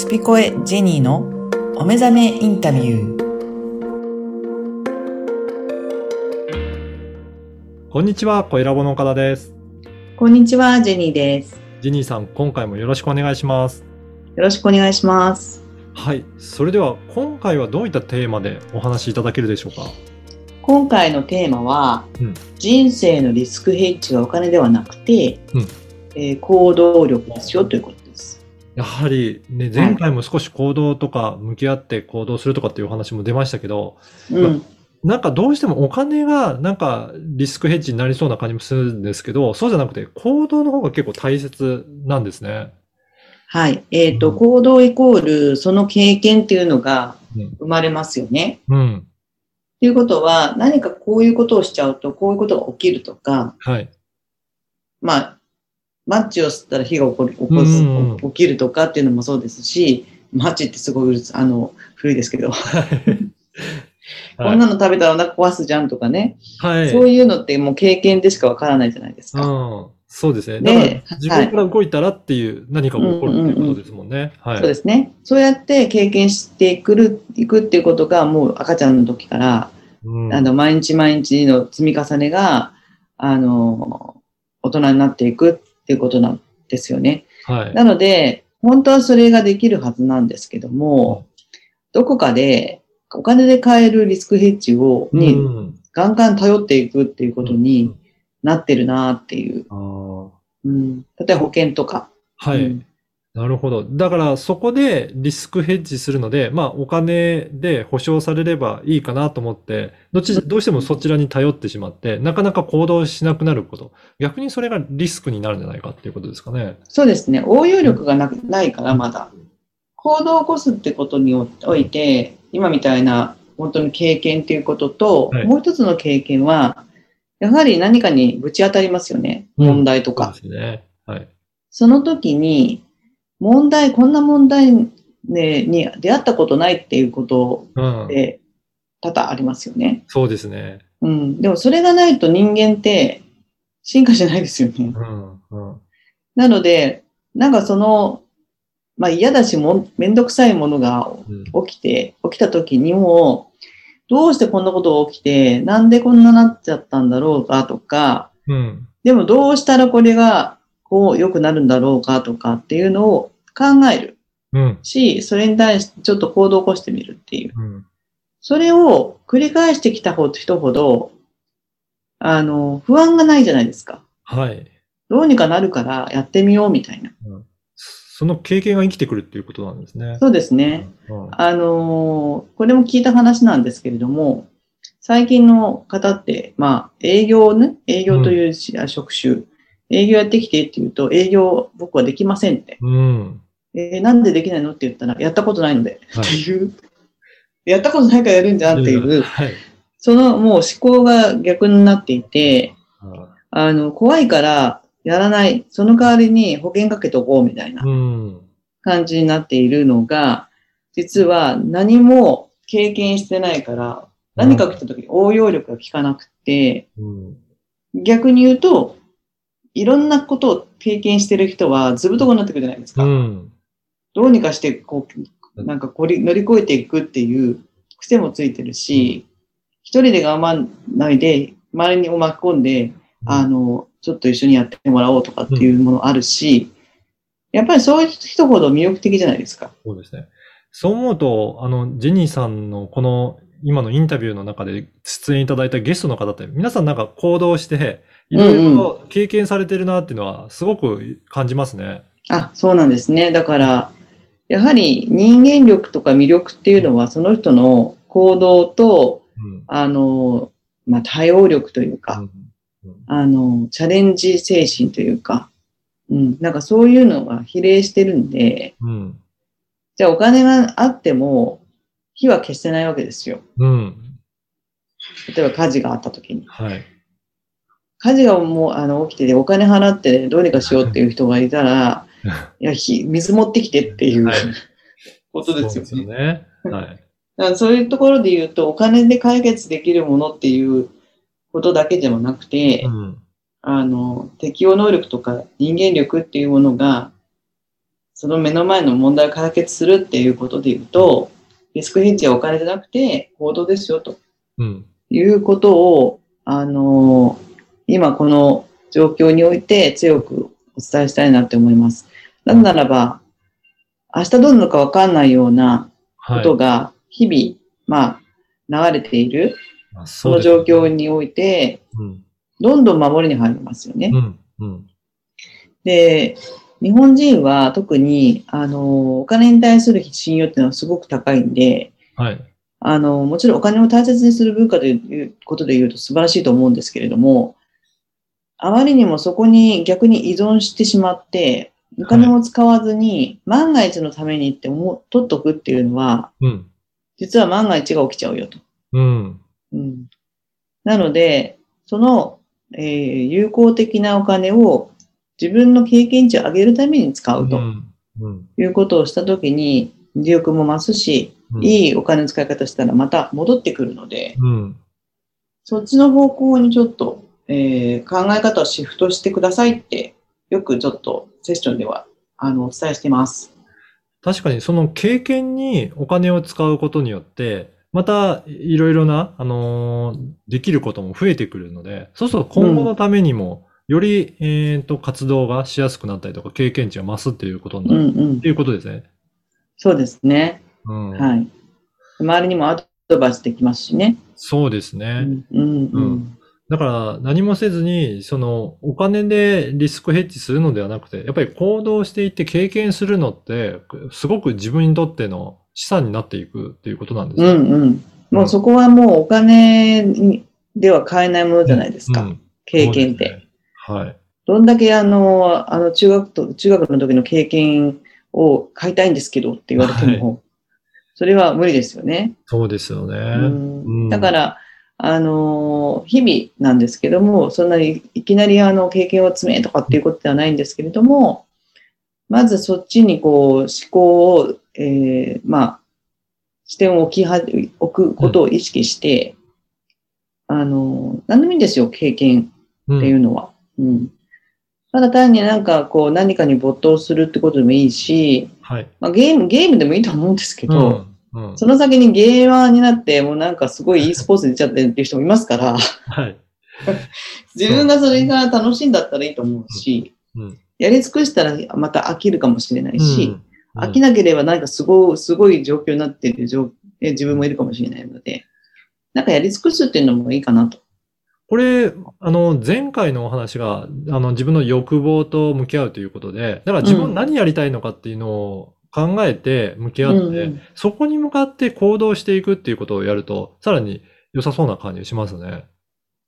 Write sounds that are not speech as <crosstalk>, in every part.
スピコエジェニーのお目覚めインタビュー。こんにちは、小ラボの岡田です。こんにちは、ジェニーです。ジェニーさん、今回もよろしくお願いします。よろしくお願いします。はい。それでは、今回はどういったテーマでお話しいただけるでしょうか？今回のテーマは、うん人生のリスクヘッジはお金ではなくて、うんえー行動力ですよということです。やはり、ね、前回も少し行動とか向き合って行動するとかっていうお話も出ましたけど、うん、なんかどうしてもお金がなんかリスクヘッジになりそうな感じもするんですけど、そうじゃなくて行動の方が結構大切なんですね。はい。えっ、と、うん行動イコール、その経験っていうのがうん。生まれますよね。うん。ということは、何かこういうことをしちゃうと、こういうことが起きるとか、はい。まあ、マッチを吸ったら火が起こる、起こうんす起きるとかっていうのもそうですし、マッチってすごい、あの、古いですけど、<laughs> こんなの食べたらお腹壊すじゃんとかね。はい。そういうのってもう経験でしかわからないじゃないですか。うん。そうですね。で自分から動いたらっていう何かが起こるっていうことですもんね。はい。そうですね。そうやって経験してくる、いくっていうことがもう赤ちゃんの時から、うんあの、毎日毎日の積み重ねが、あの、大人になっていくっていうことなんですよね。はい。なので、本当はそれができるはずなんですけども、どこかでお金で買えるリスクヘッジを、にうんガンガン頼っていくっていうことになってるなっていう。うん、例えば保険とか。はい。うんなるほど。だからそこでリスクヘッジするので、まあお金で保証されればいいかなと思って、どっち、どうしてもそちらに頼ってしまって、なかなか行動しなくなること。逆にそれがリスクになるんじゃないかっていうことですかね。そうですね。応用力がなくないから、まだ。行動を起こすってことにおいて、今みたいな本当に経験っていうことと、はいもう一つの経験は、やはり何かにぶち当たりますよね。うん問題とか。そうですね。はい。その時に、問題、こんな問題、ね、に出会ったことないっていうことうん。で、多々ありますよね。そうですね。うん。でもそれがないと人間って進化しないですよね。うん。うん。なので、なんかその、まあ嫌だしも、めんどくさいものがうん起きて、起きた時にも、どうしてこんなことが起きて、なんでこんななっちゃったんだろうかとか、うん。でもどうしたらこれがこう良くなるんだろうかとかっていうのを考えるうん。し、それに対してちょっと行動を起こしてみるっていう。うん。それを繰り返してきた人ほど、あの、不安がないじゃないですか。はい。どうにかなるからやってみようみたいな。その経験が生きてくるっていうことなんですね。そうですね。うん。あのーこれも聞いた話なんですけれども、最近の方って、まあ、営業ね、営業という職種、営業やってきてって言うと、営業僕はできませんって。うん。えーなんでできないのって言ったら、やったことないので、はいっていう。やったことないからやるんじゃんっていう、はい。そのもう思考が逆になっていて、ああの、怖いからやらない、その代わりに保険かけとこうみたいなうん。感じになっているのが、実は何も経験してないから、何か来た時に応用力が効かなくて、うん。逆に言うと、いろんなことを経験してる人はずぶとこになってくるじゃないですか。うん。どうにかして、こう、なんかこり乗り越えていくっていう癖もついてるし、一人で我慢ないで、周りに巻き込んで、あの、ちょっと一緒にやってもらおうとかっていうものあるし、やっぱりそういう人ほど魅力的じゃないですか。そうですね。そう思うと、あの、ジェニーさんのこの今のインタビューの中で出演いただいたゲストの方って、皆さんなんか行動して、いろいろと経験されてるなっていうのはすごく感じますね。あ、そうなんですね。だから、やはり人間力とか魅力っていうのは、その人の行動と、うん。あの、まあ、対応力というか、うんあの、チャレンジ精神というか、うん、なんかそういうのが比例してるんで、うん。じゃあお金があっても、火は消してないわけですよ。うん。例えば火事があった時に。はい。火事がもう、あの、起きてて、お金払ってどうにかしようっていう人がいたら、<laughs> いや、火、水持ってきてっていう、はいことですよそうね。ね。はい。だからそういうところで言うと、お金で解決できるものっていうことだけでもなくて、うん。あの、適応能力とか人間力っていうものが、その目の前の問題を解決するっていうことで言うと、リスクヘッジはお金じゃなくて行動ですよとうん。いうことを、あの今この状況において強くお伝えしたいなって思います。なぜならば、明日どうなるのかわかんないようなこはい。とが日々、まあ、流れている、あそそうの状況において、うん。どんどん守りに入りますよねう。ん。うん。で、日本人は特に、あの、お金に対する信用っていうのはすごく高いんで、はい。あの、もちろんお金を大切にする文化ということで言うと素晴らしいと思うんですけれども、あまりにもそこに逆に依存してしまって、お金を使わずに、万が一のためにって思う、取っとくっていうのは、うん。実は万が一が起きちゃうよと。うん。うん、なので、その、えー有効的なお金を自分の経験値を上げるために使うとうん。うん。いうことをしたときに、利欲も増すし、うんいいお金の使い方したらまた戻ってくるので、うん。そっちの方向にちょっと、えー考え方をシフトしてくださいって、よくちょっとセッションではあのお伝えしてます。確かにその経験にお金を使うことによって、またいろいろな、あのーできることも増えてくるので、そうすると今後のためにも、より、えっと、活動がしやすくなったりとか、経験値が増すっていうことにうなんるうんって。いうことですね。そうですね。うん。はい。周りにもアドバイスできますしね。そうですうね。んうんうん。だから何もせずに、そのお金でリスクヘッジするのではなくて、やっぱり行動していって経験するのって、すごく自分にとっての資産になっていくっていうことなんですうね。んうん。もうそこはもうお金にでは買えないものじゃないですか。うん経験って。ねはい。どんだけあの、あの中学と、中学の時の経験を買いたいんですけどって言われても、それは無理ですよね。そうですよね。うんうんだから、あの、日々なんですけども、そんなにいきなりあの経験を積めとかっていうことではないんですけれども、まずそっちにこう思考を、えーまあ、視点を置きは、置くことを意識して、あの、何でもいいんですよ、経験うんっていうのは。うん。ただ単になんかこう何かに没頭するってことでもいいし、はい。まあ、ゲーム、ゲームでもいいと思うんですけど、その先にゲーマーになって、もうなんかすごい <laughs> e スポーツに出ちゃってるっていう人もいますから、はい。<laughs> 自分がそれが楽しいんだったらいいと思うし、うん。やり尽くしたらまた飽きるかもしれないし、うん。飽きなければなんかすごい、すごい状況になっている状え自分もいるかもしれないので、なんかやり尽くすっていうのもいいかなと。これ、あの、前回のお話が、あの、自分の欲望と向き合うということで、だから自分何やりたいのかっていうのを考えて向き合って、うんうんそこに向かって行動していくっていうことをやると、さらに良さそうな感じがしますね。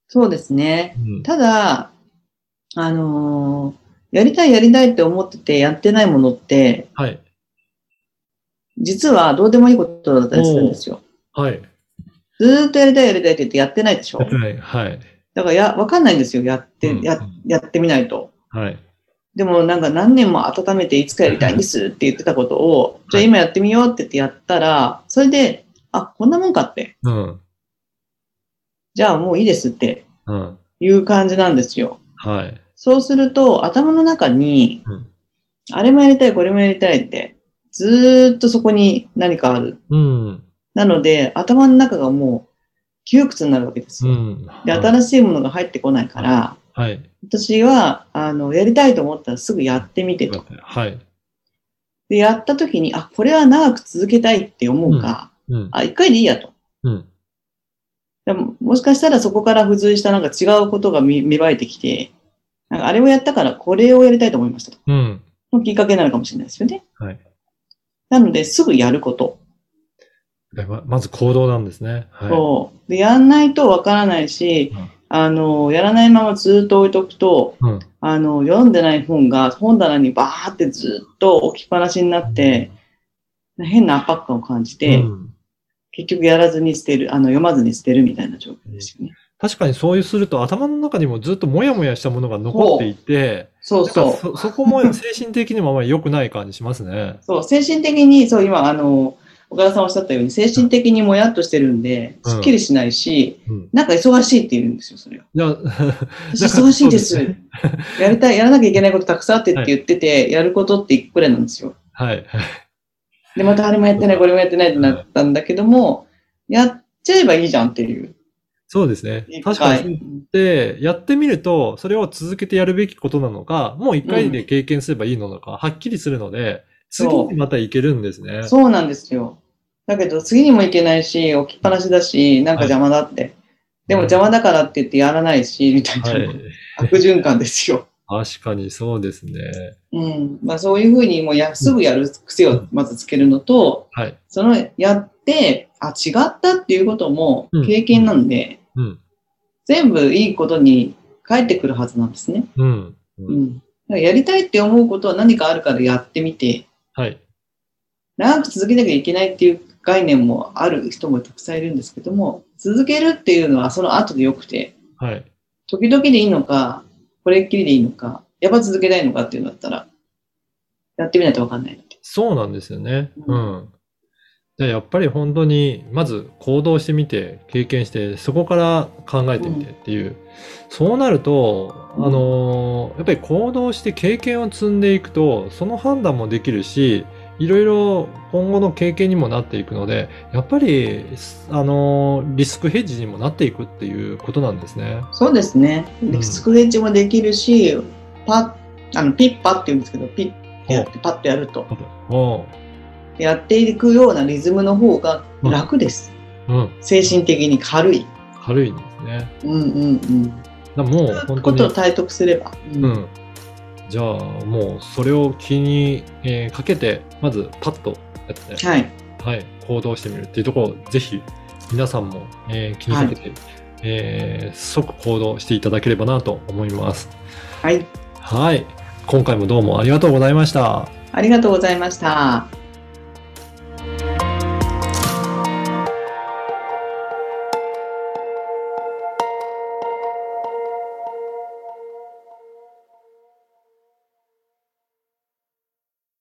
そうですね。うん。ただ、あのーやりたいやりたいって思っててやってないものって、はい。実はどうでもいいことだったりするんですよ。はい。ずーっとやりたいやりたいって言ってやってないでしょやってない。はい。だからや、わかんないんですよ。やって、うんや、やってみないと。はい。でもなんか何年も温めていつかやりたいんですって言ってたことを、じゃあ今やってみようって言ってやったら、それで、あ、こんなもんかって。うん。じゃあもういいですってうん。いう感じなんですよ。はい。そうすると頭の中にうん、あれもやりたい、これもやりたいって、ずーっとそこに何かある。うん。なので、頭の中がもう窮屈になるわけですよ。うん。で、はい新しいものが入ってこないから、はい。私は、あの、やりたいと思ったらすぐやってみてと。はい。で、やった時に、あ、これは長く続けたいって思うか、うん。あ、一回でいいやと。うん。でももしかしたらそこから付随したなんか違うことが見芽生えてきて、なんかあれをやったからこれをやりたいと思いましたと。うん。のきっかけになるかもしれないですよね。はい。なので、すぐやること。まず行動なんですね。はい。そう。で、やんないとわからないし、うんあの、やらないままずっと置いとくと、うん。あの、読んでない本が本棚にバーってずっと置きっぱなしになって、変な圧迫感を感じて、うん結局やらずに捨てる、あの、読まずに捨てるみたいな状況ですよね。確かにそういうすると頭の中にもずっともやもやしたものが残っていて、そうそう。そそこも精神的にもあまり良くない感じしますね。そう、精神的に、そう、今、あの、岡田さんおっしゃったように、精神的にもやっとしてるんで、うんすっきりしないし、うん。なんか忙しいって言うんですよ、それは。<laughs> 忙しいです。そうねやりたい、やらなきゃいけないことたくさんあってって言ってて、やることって一個くらいなんですよ。はい。で、またあれもやってない、これもやってないってなったんだけども、やっちゃえばいいじゃんっていう。そうですね一。確かに回で、やってみると、それを続けてやるべきことなのか、もう一回で経験すればいいのか、はっきりするので、次にまたいけるんですね。そうなんですよ。だけど、次にも行けないし、置きっぱなしだし、なんか邪魔だって。でも邪魔だからって言ってやらないし、みたいな、はい。悪循環ですよ。確かにそうですね。うん。まあそういうふうにもうや、すぐやる癖をまずつけるのと、はい。そのやって、あ、違ったっていうこともうん経験なんで、うん。全部いいことに返ってくるはずなんですね。うん。ううんん。だからやりたいって思うことは何かあるからやってみて、はい。長く続けなきゃいけないっていう概念もある人もたくさんいるんですけども、続けるっていうのはその後でよくて、はい。時々でいいのか、これっきりでいいのか、やっぱ続けたいのかっていうのだったら、やってみないとわかんない。そうなんですよね。ううんん。じゃあやっぱり本当に、まず行動してみて、経験して、そこから考えてみてっていう。そうなると、あのーやっぱり行動して経験を積んでいくと、その判断もできるし、いろいろ今後の経験にもなっていくので、やっぱり、あのーリスクヘッジにもなっていくっていうことなんですね。そうですね。んリスクヘッジもできるし、パッ、あの、ピッパって言うんですけど、ピッてやって、パッとやると。おやっていくようなリズムの方が楽です。うん。精神的に軽い。軽いんですね。うんうんうん。もう本当にことを。体得すれば。ううん。じゃあ、もう、それを気に、えーかけて、まず、パッとやって、はい。はい、行動してみるっていうところを、ぜひ、皆さんも、えー気にかけて、えー即行動していただければなと思います。はい。はい。今回もどうもありがとうございました。ありがとうございました。